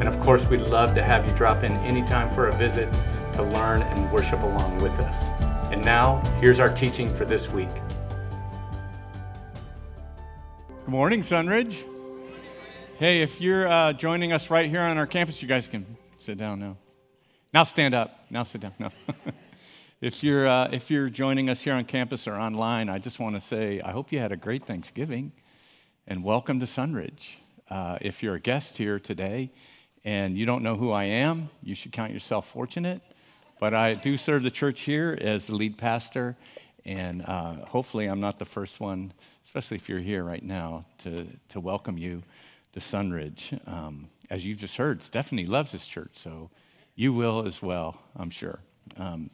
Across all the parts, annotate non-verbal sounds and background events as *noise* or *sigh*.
and of course, we'd love to have you drop in anytime for a visit to learn and worship along with us. And now, here's our teaching for this week. Good morning, Sunridge. Hey, if you're uh, joining us right here on our campus, you guys can sit down now. Now stand up. Now sit down. *laughs* No. if you're uh, if you're joining us here on campus or online, I just want to say I hope you had a great Thanksgiving, and welcome to Sunridge. Uh, if you're a guest here today, and you don't know who I am, you should count yourself fortunate. But I do serve the church here as the lead pastor, and uh, hopefully, I'm not the first one, especially if you're here right now, to, to welcome you to Sunridge. Um, as you've just heard, Stephanie loves this church, so you will as well, I'm sure. Um,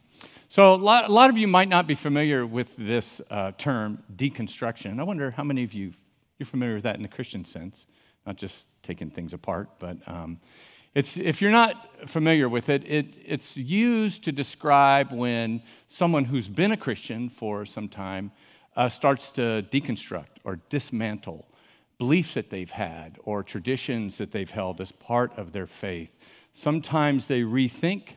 so, a lot, a lot, of you might not be familiar with this uh, term, deconstruction. I wonder how many of you you're familiar with that in the Christian sense, not just taking things apart, but um, it's, if you're not familiar with it, it, it's used to describe when someone who's been a Christian for some time uh, starts to deconstruct or dismantle beliefs that they've had or traditions that they've held as part of their faith. Sometimes they rethink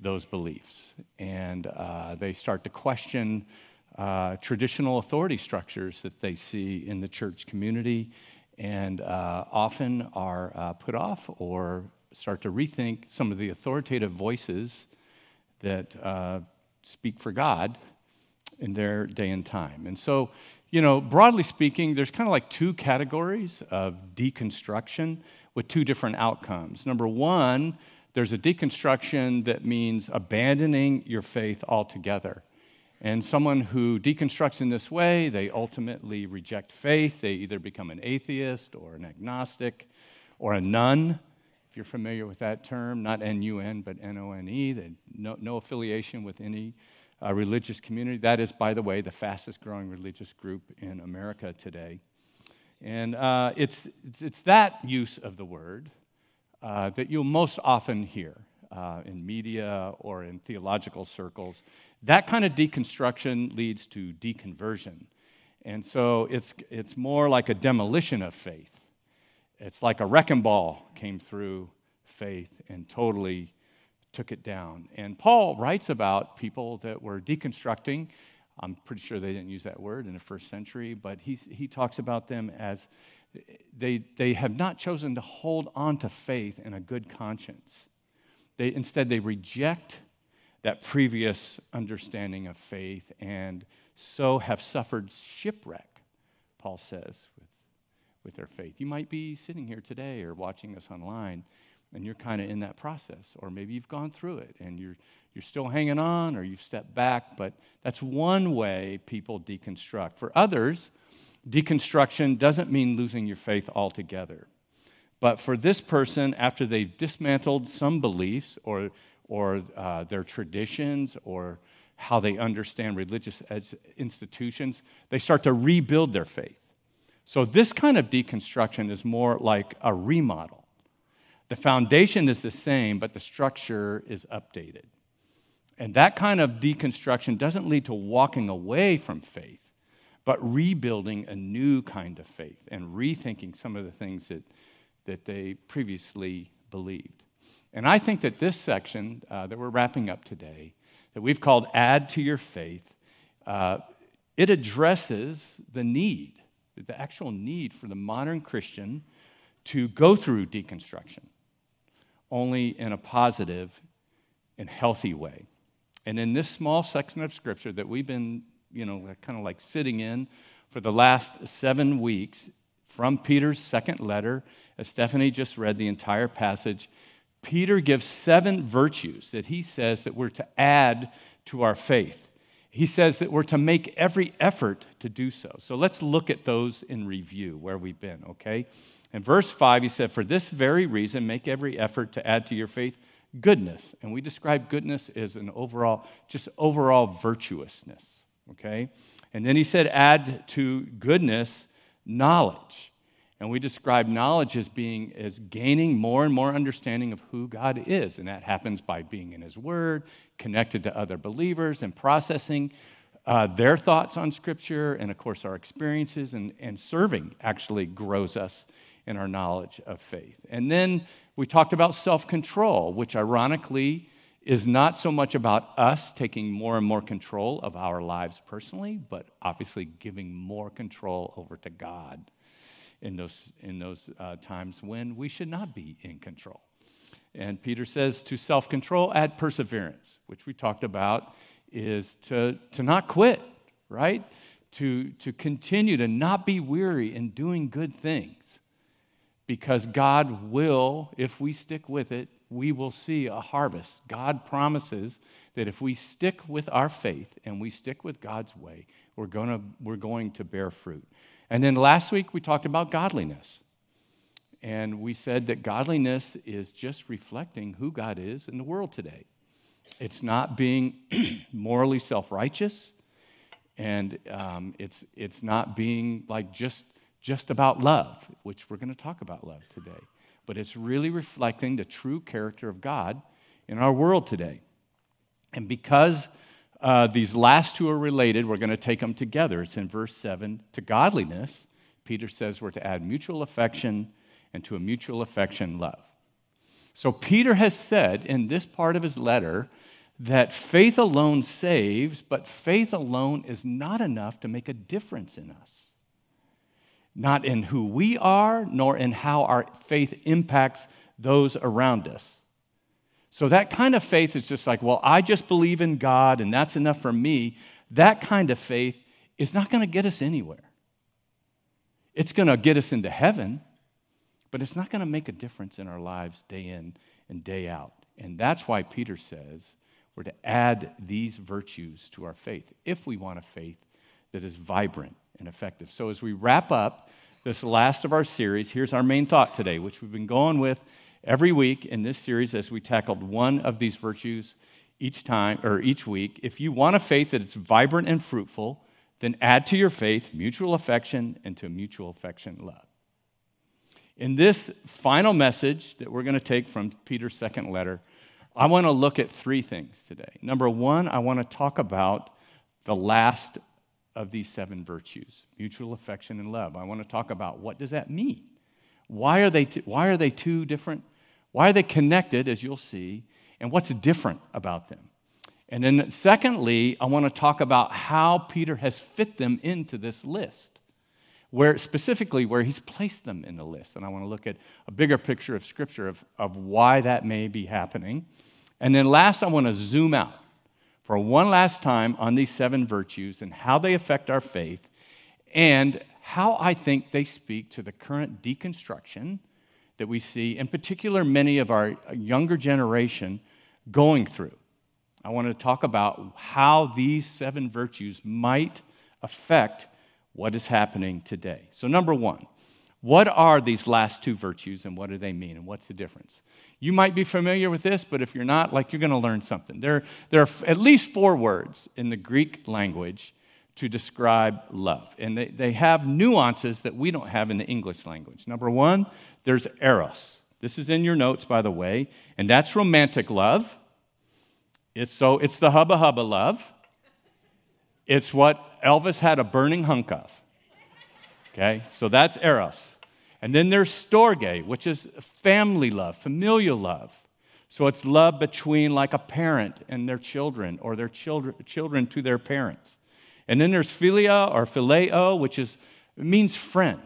those beliefs and uh, they start to question uh, traditional authority structures that they see in the church community and uh, often are uh, put off or start to rethink some of the authoritative voices that uh, speak for God in their day and time. And so, you know, broadly speaking, there's kind of like two categories of deconstruction with two different outcomes. Number one, there's a deconstruction that means abandoning your faith altogether. And someone who deconstructs in this way, they ultimately reject faith. They either become an atheist or an agnostic or a none, if you're familiar with that term, not N U N, but N O N E. No, no affiliation with any uh, religious community. That is, by the way, the fastest growing religious group in America today. And uh, it's, it's, it's, that use of the word uh, that you'll most often hear uh, in media or in theological circles. That kind of deconstruction leads to deconversion. And so it's, it's more like a demolition of faith. It's like a wrecking ball came through faith and totally took it down. And Paul writes about people that were deconstructing. I'm pretty sure they didn't use that word in the first century, but he's, he talks about them as they, they have not chosen to hold on to faith in a good conscience. They, instead, they reject that previous understanding of faith and so have suffered shipwreck, Paul says, with, with their faith. You might be sitting here today or watching us online and you're kind of in that process, or maybe you've gone through it and you're, you're still hanging on or you've stepped back, but that's one way people deconstruct. For others, deconstruction doesn't mean losing your faith altogether. But for this person, after they've dismantled some beliefs or, or uh, their traditions or how they understand religious institutions, they start to rebuild their faith. So, this kind of deconstruction is more like a remodel. The foundation is the same, but the structure is updated. And that kind of deconstruction doesn't lead to walking away from faith, but rebuilding a new kind of faith and rethinking some of the things that that they previously believed. And I think that this section uh, that we're wrapping up today, that we've called Add to Your Faith, uh, it addresses the need, the actual need for the modern Christian to go through deconstruction, only in a positive and healthy way. And in this small section of scripture that we've been, you know, kind of like sitting in for the last seven weeks from Peter's second letter, as Stephanie just read the entire passage, Peter gives seven virtues that he says that we're to add to our faith. He says that we're to make every effort to do so. So let's look at those in review where we've been, okay? In verse 5, he said, For this very reason, make every effort to add to your faith goodness. And we describe goodness as an overall, just overall virtuousness, okay? And then he said, add to goodness knowledge. And we describe knowledge as being as gaining more and more understanding of who God is. And that happens by being in his word, connected to other believers, and processing uh, their thoughts on Scripture, and of course, our experiences, and, and serving actually grows us in our knowledge of faith. And then we talked about self control, which ironically is not so much about us taking more and more control of our lives personally, but obviously giving more control over to God in those, in those uh, times when we should not be in control. And Peter says to self control, add perseverance, which we talked about is to, to not quit, right? To, to continue to not be weary in doing good things. Because God will, if we stick with it, we will see a harvest. God promises that if we stick with our faith and we stick with God's way, we're, gonna, we're going to bear fruit. And then last week we talked about godliness. And we said that godliness is just reflecting who God is in the world today. It's not being *clears throat* morally self righteous, and um, it's, it's not being like just, just about love, which we're going to talk about love today. But it's really reflecting the true character of God in our world today. And because uh, these last two are related, we're going to take them together. It's in verse 7. To godliness, Peter says we're to add mutual affection, and to a mutual affection, love. So Peter has said in this part of his letter that faith alone saves, but faith alone is not enough to make a difference in us. Not in who we are, nor in how our faith impacts those around us. So, that kind of faith is just like, well, I just believe in God and that's enough for me. That kind of faith is not going to get us anywhere. It's going to get us into heaven, but it's not going to make a difference in our lives day in and day out. And that's why Peter says we're to add these virtues to our faith if we want a faith that is vibrant and effective. So, as we wrap up this last of our series, here's our main thought today, which we've been going with every week in this series as we tackled one of these virtues each time or each week. If you want a faith that is vibrant and fruitful, then add to your faith mutual affection and to mutual affection love. In this final message that we're going to take from Peter's second letter, I want to look at three things today. Number one, I want to talk about the last of these seven virtues mutual affection and love. I want to talk about what does that mean? Why are they, t- why are they two different? Why are they connected, as you'll see? And what's different about them? And then, secondly, I want to talk about how Peter has fit them into this list, where specifically where he's placed them in the list. And I want to look at a bigger picture of Scripture of, of why that may be happening. And then last, I want to zoom out for one last time on these seven virtues and how they affect our faith and how I think they speak to the current deconstruction that we see, in particular, many of our younger generation going through. I want to talk about how these seven virtues might affect what is happening today. So, number one, what are these last two virtues and what do they mean and what's the difference? You might be familiar with this, but if you're not, like you're going to learn something. There, there are at least four words in the Greek language to describe love, and they, they have nuances that we don't have in the English language. Number one, there's eros. This is in your notes, by the way, and that's romantic love. It's so it's the hubba hubba love. It's what Elvis had a burning hunk of. Okay, so that's eros. And then there's storge, which is family love, familial love. So it's love between like a parent and their children or their children, children to their parents. And then there's philia or phileo, which is means friend,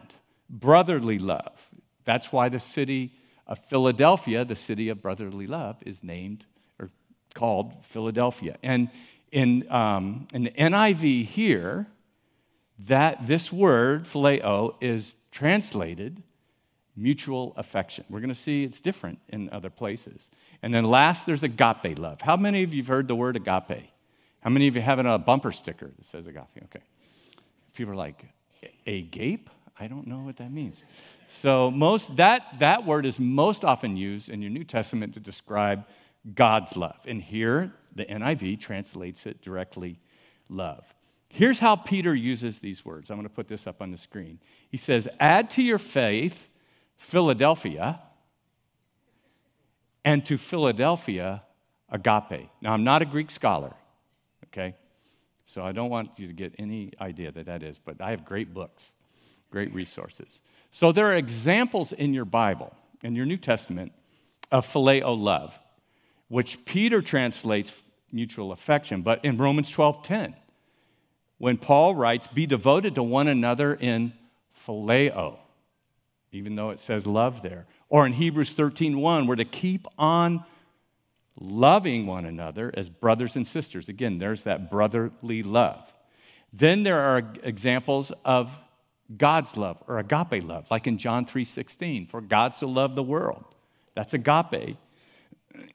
brotherly love. That's why the city of Philadelphia, the city of brotherly love, is named or called Philadelphia. And in, um, in the NIV here, that this word, phileo, is translated mutual affection. We're going to see it's different in other places. And then last, there's agape love. How many of you have heard the word agape? How many of you have a bumper sticker that says agape? Okay. People are like, agape? I don't know what that means. So most that that word is most often used in your New Testament to describe God's love. And here, the NIV translates it directly love. Here's how Peter uses these words. I'm going to put this up on the screen. He says, Add to your faith Philadelphia, and to Philadelphia, agape. Now, I'm not a Greek scholar, okay? So I don't want you to get any idea that that is, but I have great books, great resources. So there are examples in your Bible, in your New Testament, of phileo love, which Peter translates mutual affection, but in Romans 12:10, when Paul writes, "Be devoted to one another in phileo," even though it says love there, or in Hebrews 13:1, we're to keep on loving one another as brothers and sisters. Again, there's that brotherly love. Then there are examples of God's love or agape love, like in John 3:16, for God so loved the world. That's agape.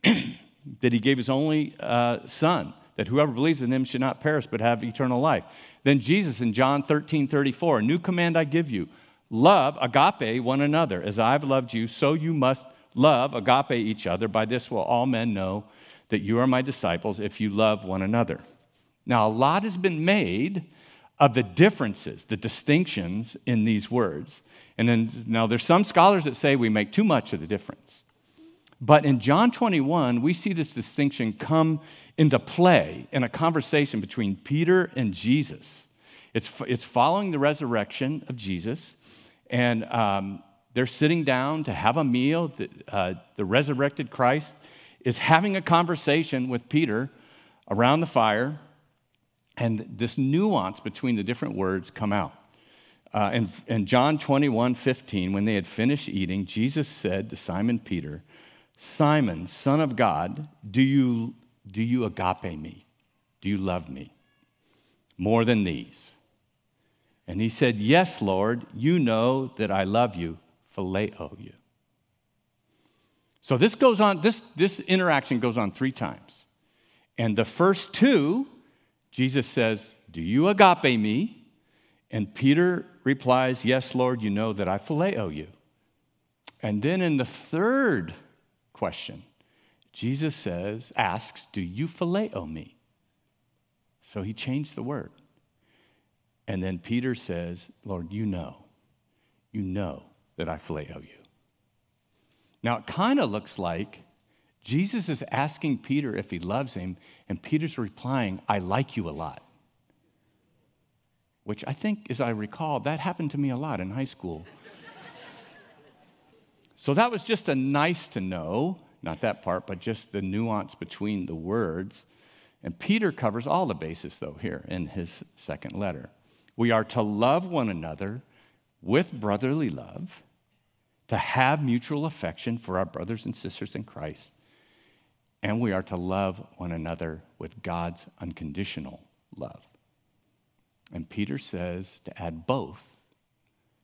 *clears throat* that he gave his only uh, son, that whoever believes in him should not perish but have eternal life. Then Jesus in John 13, 34, a new command I give you love, agape, one another. As I've loved you, so you must love, agape each other. By this will all men know that you are my disciples if you love one another. Now, a lot has been made of the differences, the distinctions in these words. And then now there's some scholars that say we make too much of the difference. But in John 21, we see this distinction come into play in a conversation between Peter and Jesus. It's, it's following the resurrection of Jesus, and um, they're sitting down to have a meal. The, uh, the resurrected Christ is having a conversation with Peter around the fire, and this nuance between the different words come out. Uh, in John 21 15, when they had finished eating, Jesus said to Simon Peter, Simon, son of God, do you, do you agape me? Do you love me? More than these. And he said, Yes, Lord, you know that I love you phileo you. So this goes on, this, this interaction goes on three times. And the first two, Jesus says, Do you agape me? And Peter replies, Yes, Lord, you know that I phileo you. And then in the third question, Jesus says, asks, Do you phileo me? So he changed the word. And then Peter says, Lord, you know, you know that I phileo you. Now, it kind of looks like Jesus is asking Peter if he loves him, and Peter's replying, I like you a lot. Which I think, as I recall, that happened to me a lot in high school. *laughs* so that was just a nice to know, not that part, but just the nuance between the words. And Peter covers all the bases, though, here in his second letter. We are to love one another with brotherly love, to have mutual affection for our brothers and sisters in Christ, and we are to love one another with God's unconditional love. And Peter says to add both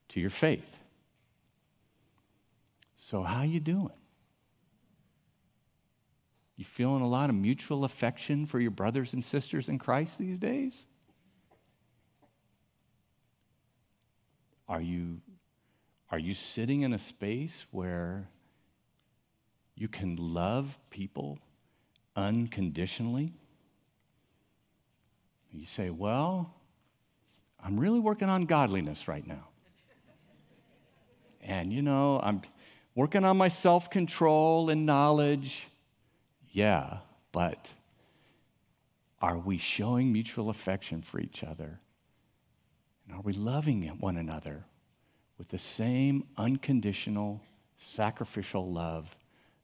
to your faith. So how you doing? You feeling a lot of mutual affection for your brothers and sisters in Christ these days? Are you, are you sitting in a space where you can love people unconditionally? You say, Well, I'm really working on godliness right now. And, you know, I'm working on my self control and knowledge. Yeah, but are we showing mutual affection for each other? And are we loving one another with the same unconditional, sacrificial love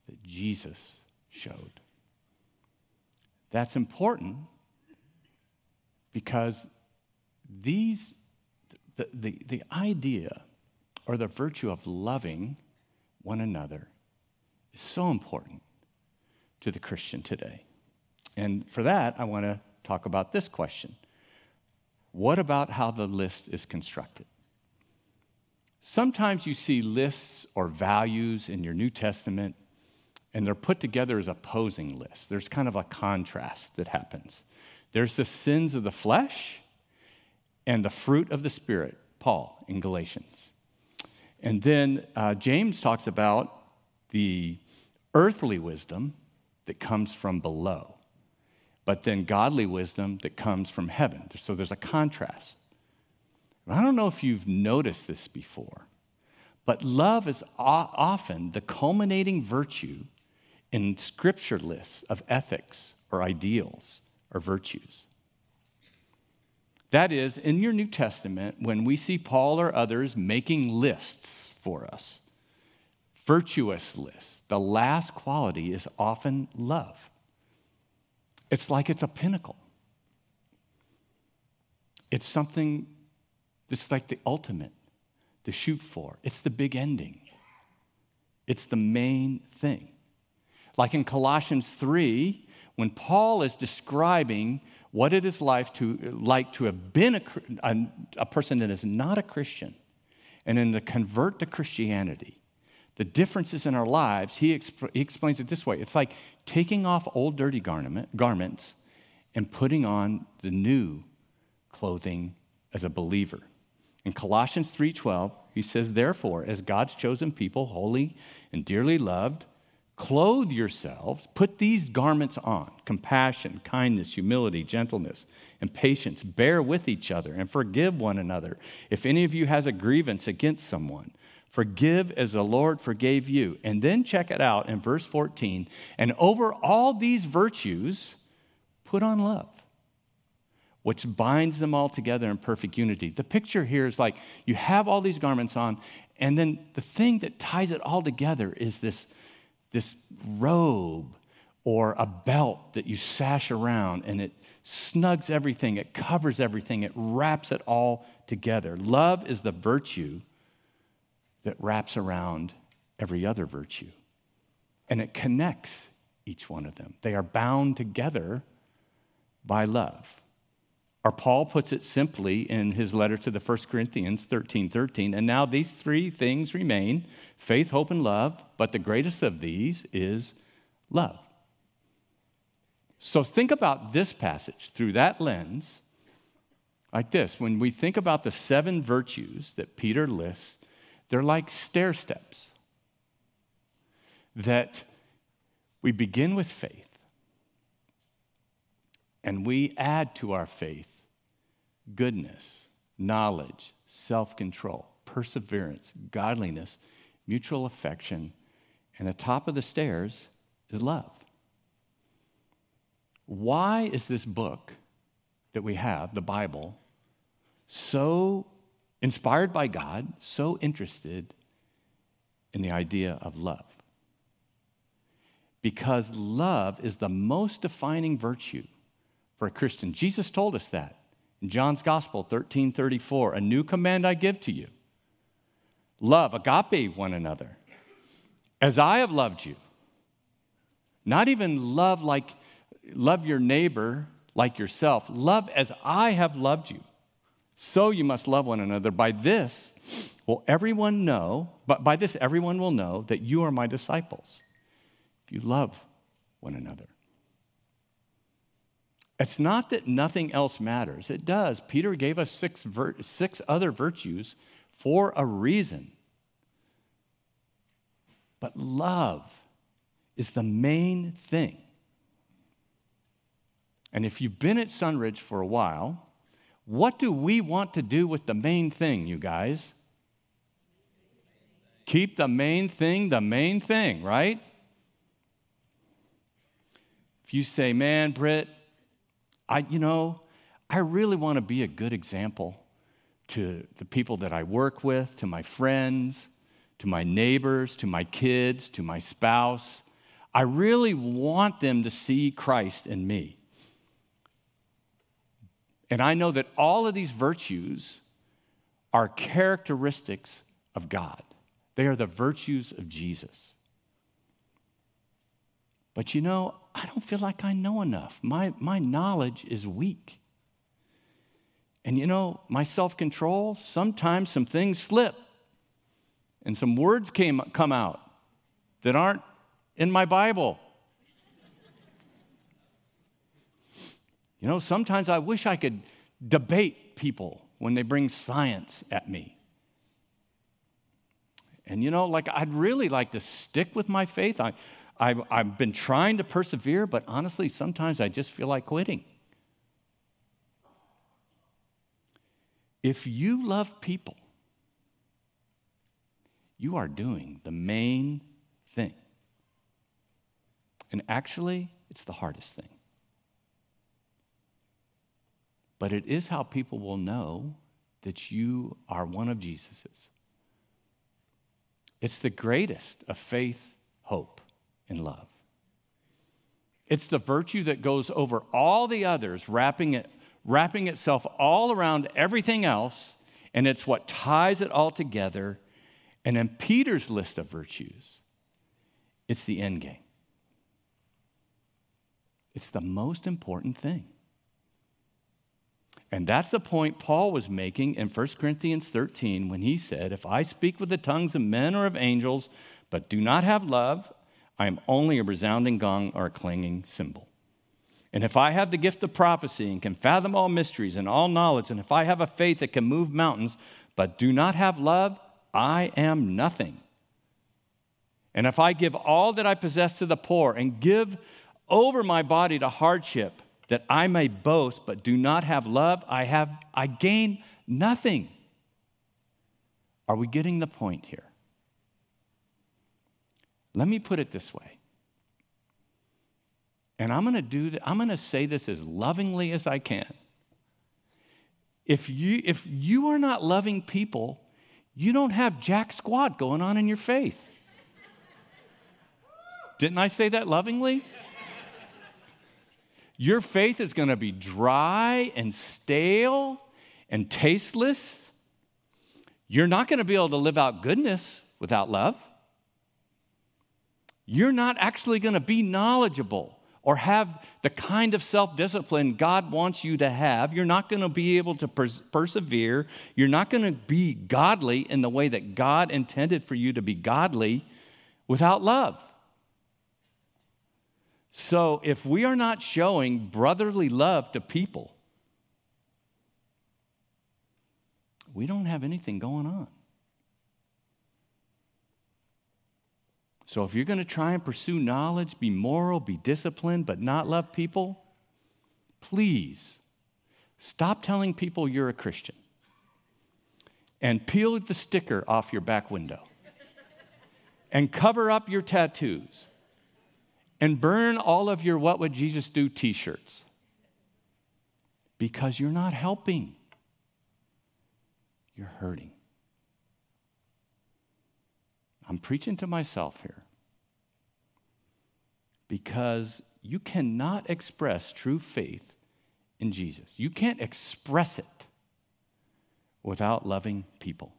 that Jesus showed? That's important because these, the, the, the idea or the virtue of loving one another is so important to the Christian today. And for that, I want to talk about this question what about how the list is constructed? Sometimes you see lists or values in your New Testament, and they're put together as opposing lists. There's kind of a contrast that happens. There's the sins of the flesh and the fruit of the Spirit, Paul in Galatians. And then uh, James talks about the earthly wisdom that comes from below, but then godly wisdom that comes from heaven. So there's a contrast. I don't know if you've noticed this before, but love is often the culminating virtue in scripture lists of ethics or ideals or virtues. That is, in your New Testament, when we see Paul or others making lists for us, virtuous lists, the last quality is often love. It's like it's a pinnacle. It's something that's like the ultimate to shoot for. It's the big ending. It's the main thing. Like in Colossians 3, when Paul is describing what it is like to, like to have been a, a, a person that is not a Christian and then to convert to Christianity, the differences in our lives, he, exp- he explains it this way it's like taking off old dirty garment, garments and putting on the new clothing as a believer. In Colossians 3:12, he says, "Therefore, as God's chosen people, holy and dearly loved, Clothe yourselves, put these garments on compassion, kindness, humility, gentleness, and patience. Bear with each other and forgive one another. If any of you has a grievance against someone, forgive as the Lord forgave you. And then check it out in verse 14. And over all these virtues, put on love, which binds them all together in perfect unity. The picture here is like you have all these garments on, and then the thing that ties it all together is this this robe or a belt that you sash around and it snugs everything, it covers everything, it wraps it all together. Love is the virtue that wraps around every other virtue, and it connects each one of them. They are bound together by love. Or Paul puts it simply in his letter to the 1 Corinthians 13 13. And now these three things remain faith, hope, and love, but the greatest of these is love. So think about this passage through that lens, like this. When we think about the seven virtues that Peter lists, they're like stair steps that we begin with faith and we add to our faith goodness, knowledge, self control, perseverance, godliness, mutual affection, and the top of the stairs is love. Why is this book that we have, the Bible, so inspired by God, so interested in the idea of love? Because love is the most defining virtue for a Christian. Jesus told us that. In John's Gospel, 13 34, a new command I give to you love, agape one another, as I have loved you. Not even love like, love your neighbor like yourself. Love as I have loved you. So you must love one another. By this will everyone know, but by this everyone will know that you are my disciples. If you love one another. It's not that nothing else matters. It does. Peter gave us six, six other virtues for a reason. But love is the main thing. And if you've been at Sunridge for a while, what do we want to do with the main thing, you guys? Keep the main thing the main thing, right? If you say, man, Britt, I, you know, I really want to be a good example to the people that I work with, to my friends, to my neighbors, to my kids, to my spouse. I really want them to see Christ in me. And I know that all of these virtues are characteristics of God, they are the virtues of Jesus. But you know, I don't feel like I know enough. My, my knowledge is weak. And you know, my self control, sometimes some things slip and some words came, come out that aren't in my Bible. You know, sometimes I wish I could debate people when they bring science at me. And you know, like I'd really like to stick with my faith. I, I've, I've been trying to persevere, but honestly, sometimes I just feel like quitting. If you love people, you are doing the main thing. And actually, it's the hardest thing. But it is how people will know that you are one of Jesus's. It's the greatest of faith, hope, and love. It's the virtue that goes over all the others, wrapping, it, wrapping itself all around everything else, and it's what ties it all together. And in Peter's list of virtues, it's the end game. It's the most important thing. And that's the point Paul was making in 1 Corinthians 13 when he said, If I speak with the tongues of men or of angels, but do not have love, I am only a resounding gong or a clanging cymbal. And if I have the gift of prophecy and can fathom all mysteries and all knowledge, and if I have a faith that can move mountains, but do not have love, I am nothing. And if I give all that I possess to the poor and give over my body to hardship, that I may boast, but do not have love, I have I gain nothing. Are we getting the point here? Let me put it this way. And I'm going to do that, I'm going to say this as lovingly as I can. If you if you are not loving people, you don't have jack squat going on in your faith. Didn't I say that lovingly? Your faith is going to be dry and stale and tasteless. You're not going to be able to live out goodness without love. You're not actually going to be knowledgeable or have the kind of self discipline God wants you to have. You're not going to be able to pers- persevere. You're not going to be godly in the way that God intended for you to be godly without love. So, if we are not showing brotherly love to people, we don't have anything going on. So, if you're going to try and pursue knowledge, be moral, be disciplined, but not love people, please stop telling people you're a Christian and peel the sticker off your back window and cover up your tattoos and burn all of your What Would Jesus Do t shirts because you're not helping, you're hurting. I'm preaching to myself here because you cannot express true faith in Jesus. You can't express it without loving people.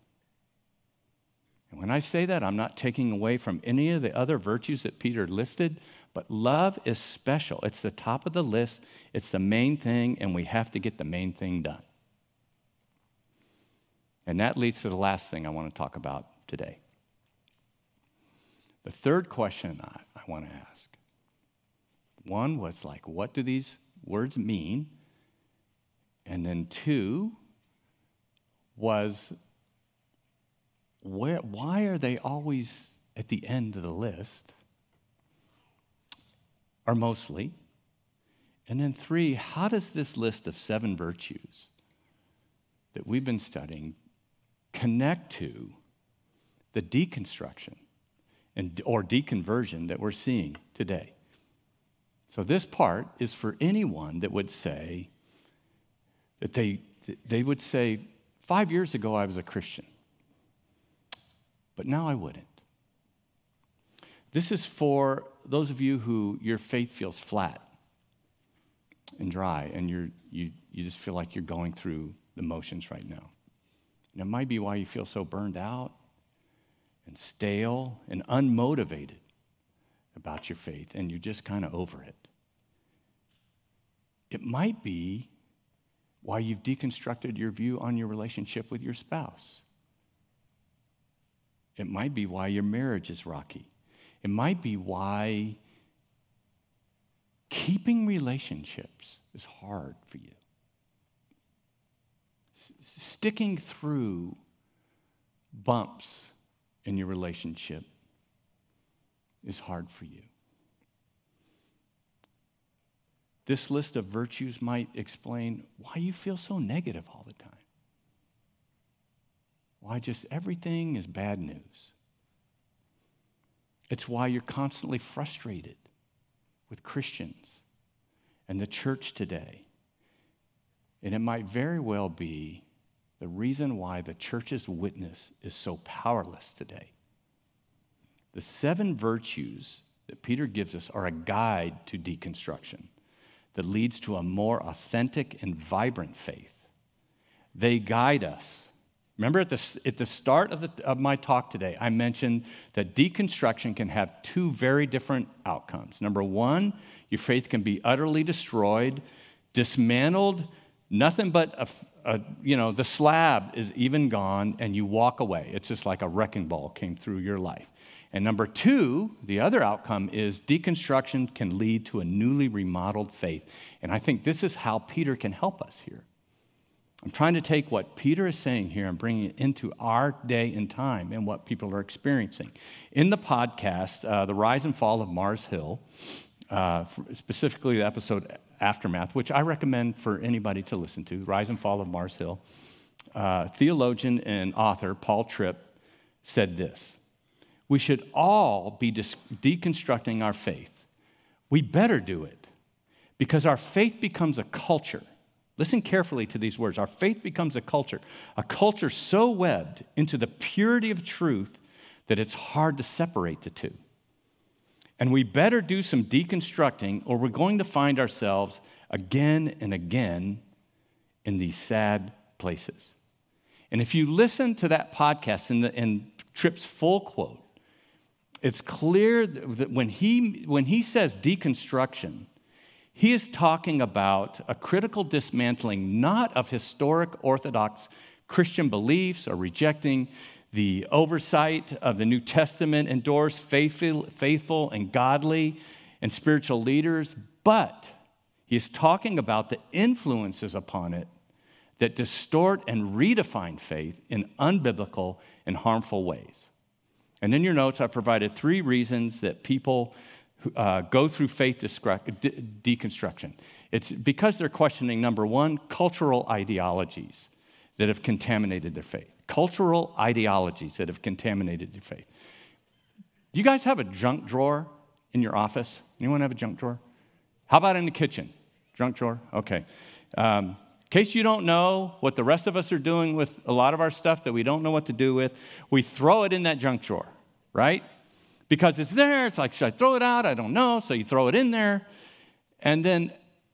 And when I say that, I'm not taking away from any of the other virtues that Peter listed, but love is special. It's the top of the list, it's the main thing, and we have to get the main thing done. And that leads to the last thing I want to talk about today. The third question I, I want to ask one was like, what do these words mean? And then two was, where, why are they always at the end of the list? or mostly? And then, three, how does this list of seven virtues that we've been studying connect to the deconstruction and, or deconversion that we're seeing today? So, this part is for anyone that would say that they, they would say, five years ago I was a Christian, but now I wouldn't. This is for those of you who your faith feels flat and dry and you're, you, you just feel like you're going through the motions right now. And it might be why you feel so burned out and stale and unmotivated about your faith and you're just kind of over it. It might be why you've deconstructed your view on your relationship with your spouse. It might be why your marriage is rocky. It might be why keeping relationships is hard for you. S- sticking through bumps in your relationship is hard for you. This list of virtues might explain why you feel so negative all the time. Why just everything is bad news. It's why you're constantly frustrated with Christians and the church today. And it might very well be the reason why the church's witness is so powerless today the seven virtues that Peter gives us are a guide to deconstruction that leads to a more authentic and vibrant faith. They guide us. Remember at the, at the start of, the, of my talk today, I mentioned that deconstruction can have two very different outcomes. Number one, your faith can be utterly destroyed, dismantled, nothing but a, a, you know, the slab is even gone, and you walk away. It's just like a wrecking ball came through your life. And number two, the other outcome is deconstruction can lead to a newly remodeled faith. And I think this is how Peter can help us here. I'm trying to take what Peter is saying here and bring it into our day and time and what people are experiencing. In the podcast, uh, The Rise and Fall of Mars Hill, uh, specifically the episode Aftermath, which I recommend for anybody to listen to, Rise and Fall of Mars Hill, uh, theologian and author Paul Tripp said this we should all be deconstructing our faith. We better do it because our faith becomes a culture. Listen carefully to these words. Our faith becomes a culture, a culture so webbed into the purity of truth that it's hard to separate the two. And we better do some deconstructing, or we're going to find ourselves again and again in these sad places. And if you listen to that podcast and, the, and Tripp's full quote, it's clear that when he, when he says deconstruction, he is talking about a critical dismantling not of historic Orthodox Christian beliefs or rejecting the oversight of the New Testament endorsed faithful, faithful and godly and spiritual leaders, but he is talking about the influences upon it that distort and redefine faith in unbiblical and harmful ways. And in your notes, I provided three reasons that people uh, go through faith deconstruction. It's because they're questioning, number one, cultural ideologies that have contaminated their faith. Cultural ideologies that have contaminated their faith. Do you guys have a junk drawer in your office? Anyone have a junk drawer? How about in the kitchen? Junk drawer? Okay. Um, in case you don't know what the rest of us are doing with a lot of our stuff that we don't know what to do with, we throw it in that junk drawer right? Because it's there. It's like, should I throw it out? I don't know. So you throw it in there. And then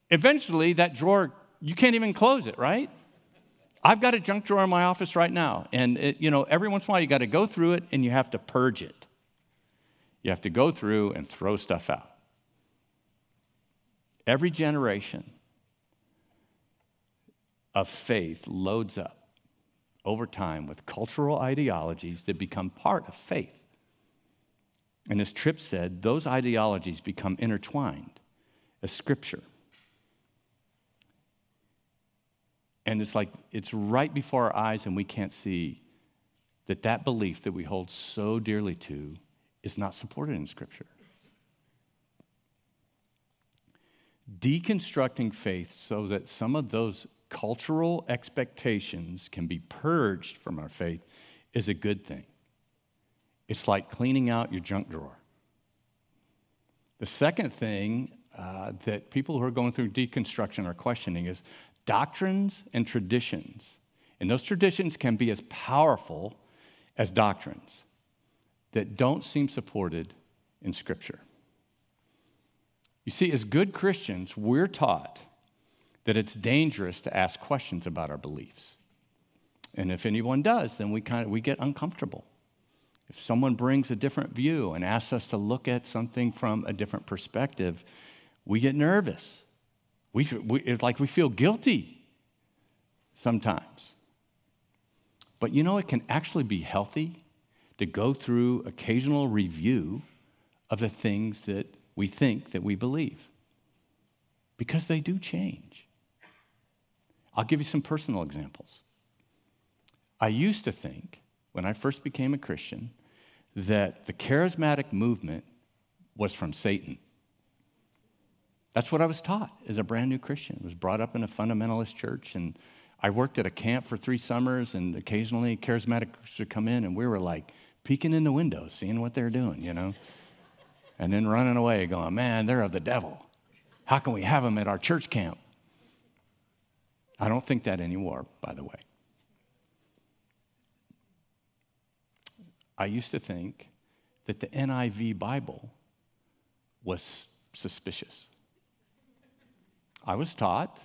eventually that drawer, you can't even close it, right? I've got a junk drawer in my office right now. And, it, you know, every once in a while you got to go through it and you have to purge it. You have to go through and throw stuff out. Every generation of faith loads up over time with cultural ideologies that become part of faith. And as Tripp said, those ideologies become intertwined as scripture. And it's like it's right before our eyes, and we can't see that that belief that we hold so dearly to is not supported in scripture. Deconstructing faith so that some of those cultural expectations can be purged from our faith is a good thing. It's like cleaning out your junk drawer. The second thing uh, that people who are going through deconstruction are questioning is doctrines and traditions. And those traditions can be as powerful as doctrines that don't seem supported in Scripture. You see, as good Christians, we're taught that it's dangerous to ask questions about our beliefs. And if anyone does, then we, kind of, we get uncomfortable. If someone brings a different view and asks us to look at something from a different perspective, we get nervous. We, we, it's like we feel guilty sometimes. But you know, it can actually be healthy to go through occasional review of the things that we think that we believe because they do change. I'll give you some personal examples. I used to think, when I first became a Christian, that the charismatic movement was from Satan. That's what I was taught as a brand new Christian. I was brought up in a fundamentalist church, and I worked at a camp for three summers, and occasionally charismatics would come in, and we were like peeking in the windows, seeing what they're doing, you know, and then running away, going, man, they're of the devil. How can we have them at our church camp? I don't think that anymore, by the way. I used to think that the NIV Bible was suspicious. I was taught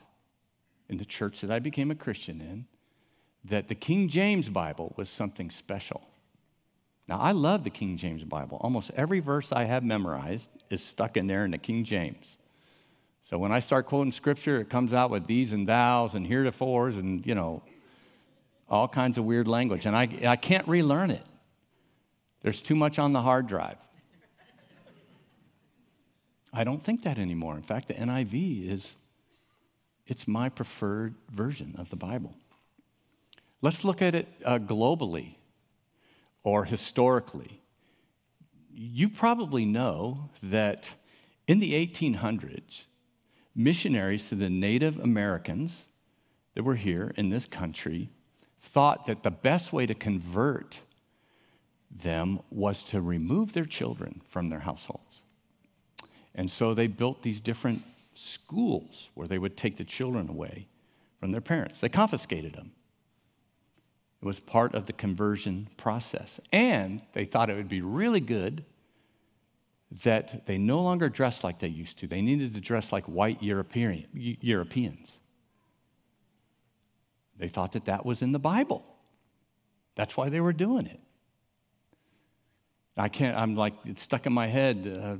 in the church that I became a Christian in that the King James Bible was something special. Now, I love the King James Bible. Almost every verse I have memorized is stuck in there in the King James. So when I start quoting scripture, it comes out with these and thous and heretofores and, you know, all kinds of weird language. And I, I can't relearn it. There's too much on the hard drive. I don't think that anymore. In fact, the NIV is it's my preferred version of the Bible. Let's look at it uh, globally or historically. You probably know that in the 1800s, missionaries to the Native Americans that were here in this country thought that the best way to convert them was to remove their children from their households. And so they built these different schools where they would take the children away from their parents. They confiscated them. It was part of the conversion process. And they thought it would be really good that they no longer dressed like they used to. They needed to dress like white European, Europeans. They thought that that was in the Bible. That's why they were doing it. I can't, I'm like, it's stuck in my head. Uh,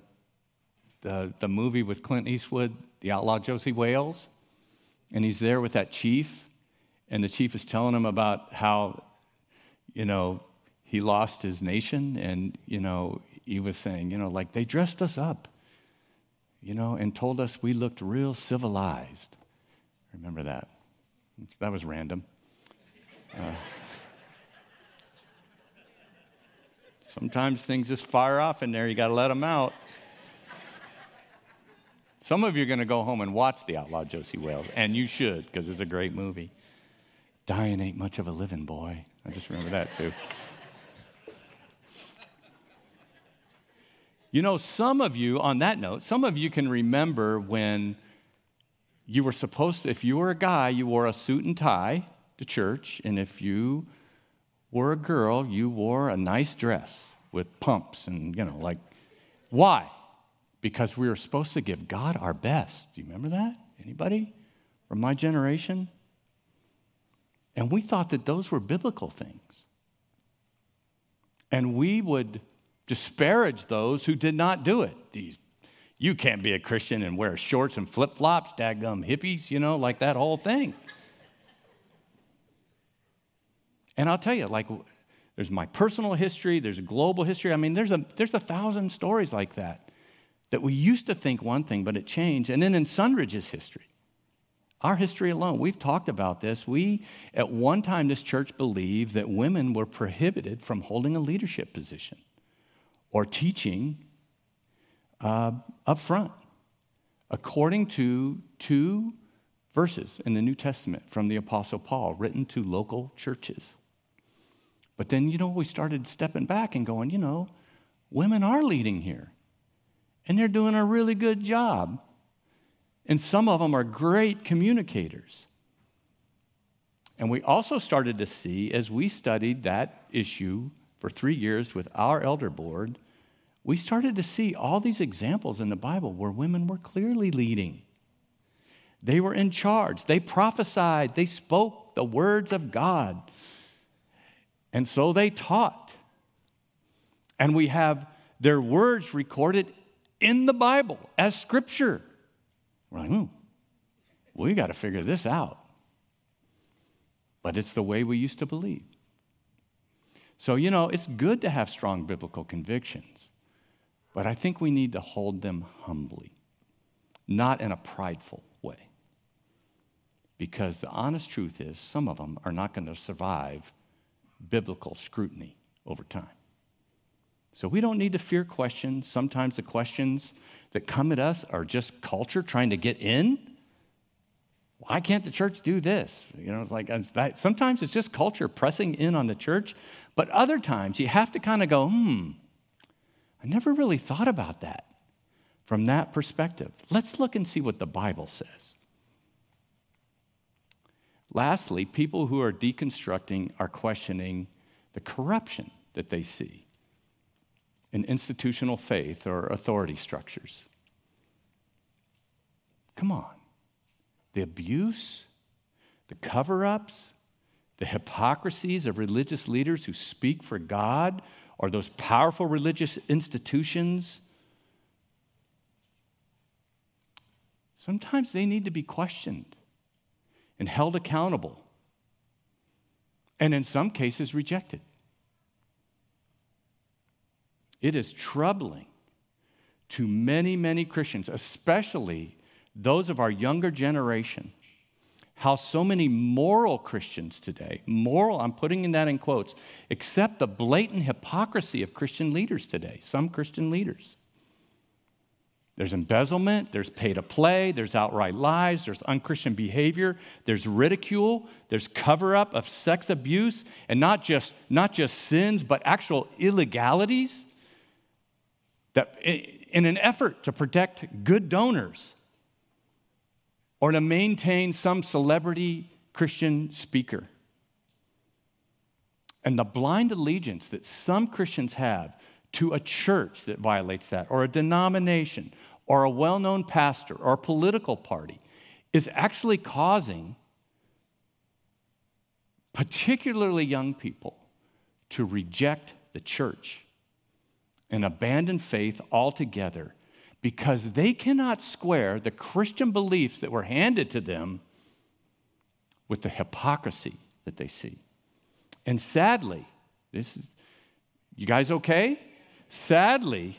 the, the movie with Clint Eastwood, The Outlaw Josey Wales, and he's there with that chief, and the chief is telling him about how, you know, he lost his nation, and, you know, he was saying, you know, like they dressed us up, you know, and told us we looked real civilized. Remember that? That was random. Uh, sometimes things just fire off in there, you got to let them out. Some of you are going to go home and watch The Outlaw Josey Wales, and you should because it's a great movie. Dying ain't much of a living, boy. I just remember that too. You know, some of you, on that note, some of you can remember when you were supposed to, if you were a guy, you wore a suit and tie to church, and if you were a girl, you wore a nice dress with pumps and, you know, like, why? because we were supposed to give God our best. Do you remember that? Anybody from my generation? And we thought that those were biblical things. And we would disparage those who did not do it. These, you can't be a Christian and wear shorts and flip flops, daggum hippies, you know, like that whole thing. And I'll tell you, like, there's my personal history, there's global history. I mean, there's a, there's a thousand stories like that that we used to think one thing, but it changed. And then in Sunridge's history, our history alone, we've talked about this. We, at one time, this church believed that women were prohibited from holding a leadership position or teaching uh, up front, according to two verses in the New Testament from the Apostle Paul, written to local churches. But then, you know, we started stepping back and going, you know, women are leading here and they're doing a really good job. And some of them are great communicators. And we also started to see, as we studied that issue for three years with our elder board, we started to see all these examples in the Bible where women were clearly leading. They were in charge, they prophesied, they spoke the words of God. And so they taught. And we have their words recorded in the Bible as scripture. We're like, hmm, we got to figure this out. But it's the way we used to believe. So, you know, it's good to have strong biblical convictions, but I think we need to hold them humbly, not in a prideful way. Because the honest truth is, some of them are not going to survive biblical scrutiny over time. So we don't need to fear questions. Sometimes the questions that come at us are just culture trying to get in. Why can't the church do this? You know, it's like sometimes it's just culture pressing in on the church, but other times you have to kind of go, hmm, I never really thought about that from that perspective. Let's look and see what the Bible says. Lastly, people who are deconstructing are questioning the corruption that they see in institutional faith or authority structures. Come on. The abuse, the cover ups, the hypocrisies of religious leaders who speak for God or those powerful religious institutions. Sometimes they need to be questioned and held accountable, and in some cases, rejected. It is troubling to many, many Christians, especially those of our younger generation, how so many moral Christians today, moral, I'm putting in that in quotes, accept the blatant hypocrisy of Christian leaders today, some Christian leaders. There's embezzlement, there's pay to play, there's outright lies, there's unchristian behavior, there's ridicule, there's cover up of sex abuse, and not just, not just sins, but actual illegalities. That in an effort to protect good donors or to maintain some celebrity Christian speaker. And the blind allegiance that some Christians have to a church that violates that, or a denomination, or a well known pastor, or a political party, is actually causing particularly young people to reject the church and abandon faith altogether because they cannot square the Christian beliefs that were handed to them with the hypocrisy that they see. And sadly, this is, you guys okay? Sadly,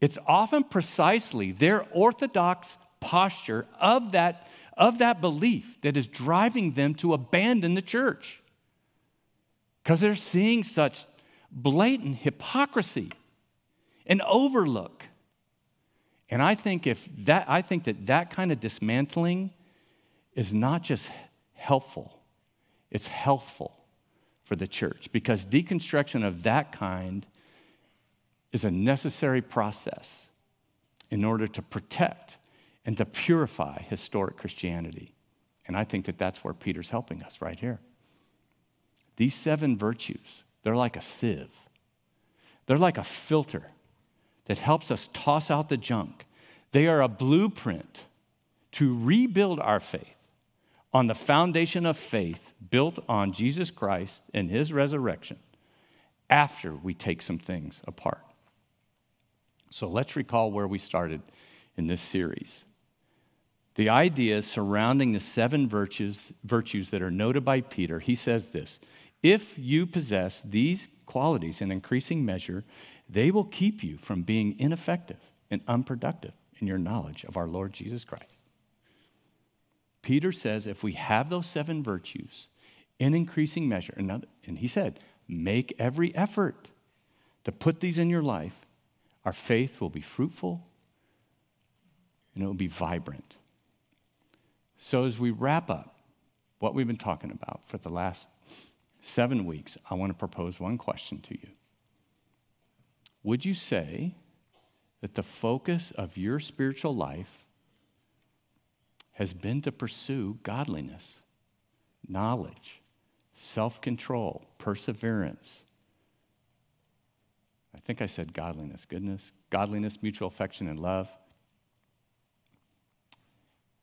it's often precisely their orthodox posture of that, of that belief that is driving them to abandon the church because they're seeing such blatant hypocrisy and overlook. And I think if that I think that that kind of dismantling is not just helpful, it's healthful for the church because deconstruction of that kind is a necessary process in order to protect and to purify historic Christianity. And I think that that's where Peter's helping us right here. These seven virtues, they're like a sieve, they're like a filter that helps us toss out the junk. They are a blueprint to rebuild our faith on the foundation of faith built on Jesus Christ and his resurrection after we take some things apart. So let's recall where we started in this series. The idea surrounding the seven virtues, virtues that are noted by Peter, he says this If you possess these qualities in increasing measure, they will keep you from being ineffective and unproductive in your knowledge of our Lord Jesus Christ. Peter says if we have those seven virtues in increasing measure, and he said, make every effort to put these in your life, our faith will be fruitful and it will be vibrant. So, as we wrap up what we've been talking about for the last seven weeks, I want to propose one question to you. Would you say that the focus of your spiritual life has been to pursue godliness, knowledge, self control, perseverance? I think I said godliness, goodness, godliness, mutual affection, and love.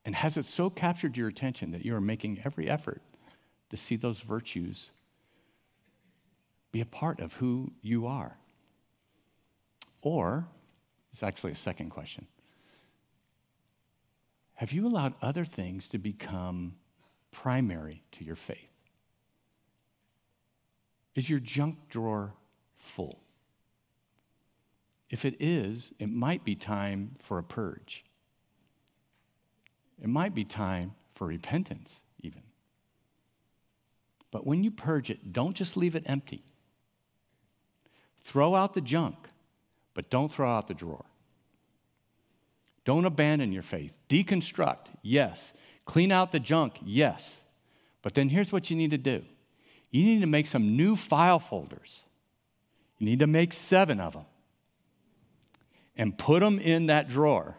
And has it so captured your attention that you are making every effort to see those virtues be a part of who you are? Or, it's actually a second question Have you allowed other things to become primary to your faith? Is your junk drawer full? If it is, it might be time for a purge. It might be time for repentance, even. But when you purge it, don't just leave it empty Throw out the junk, but don't throw out the drawer. Don't abandon your faith. Deconstruct, yes. Clean out the junk, yes. But then here's what you need to do you need to make some new file folders. You need to make seven of them and put them in that drawer.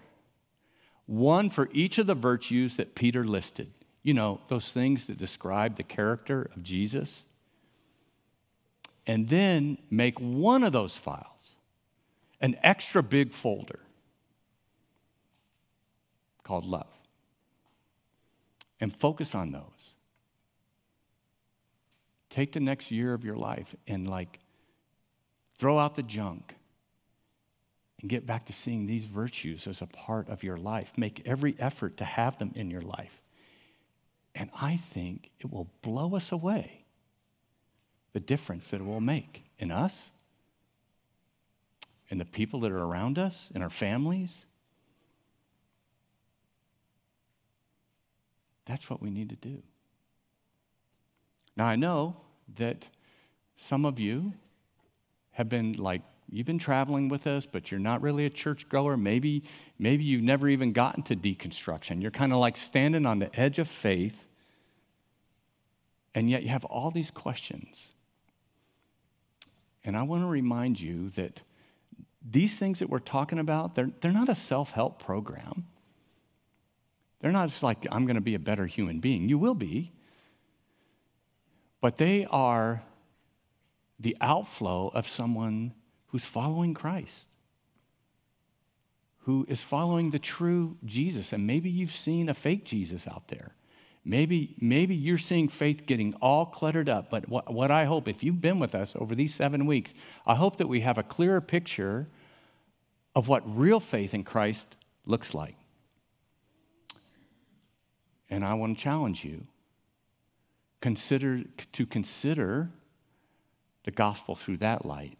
One for each of the virtues that Peter listed. You know, those things that describe the character of Jesus. And then make one of those files an extra big folder called love. And focus on those. Take the next year of your life and like throw out the junk and get back to seeing these virtues as a part of your life. Make every effort to have them in your life. And I think it will blow us away the difference that it will make in us, in the people that are around us, in our families. That's what we need to do. Now, I know that some of you have been like, you've been traveling with us, but you're not really a church goer. Maybe, maybe you've never even gotten to deconstruction. You're kind of like standing on the edge of faith, and yet you have all these questions. And I want to remind you that these things that we're talking about, they're, they're not a self help program. They're not just like, I'm going to be a better human being. You will be. But they are the outflow of someone who's following Christ, who is following the true Jesus. And maybe you've seen a fake Jesus out there. Maybe, maybe you're seeing faith getting all cluttered up. But what, what I hope, if you've been with us over these seven weeks, I hope that we have a clearer picture of what real faith in Christ looks like. And I want to challenge you consider, to consider the gospel through that light,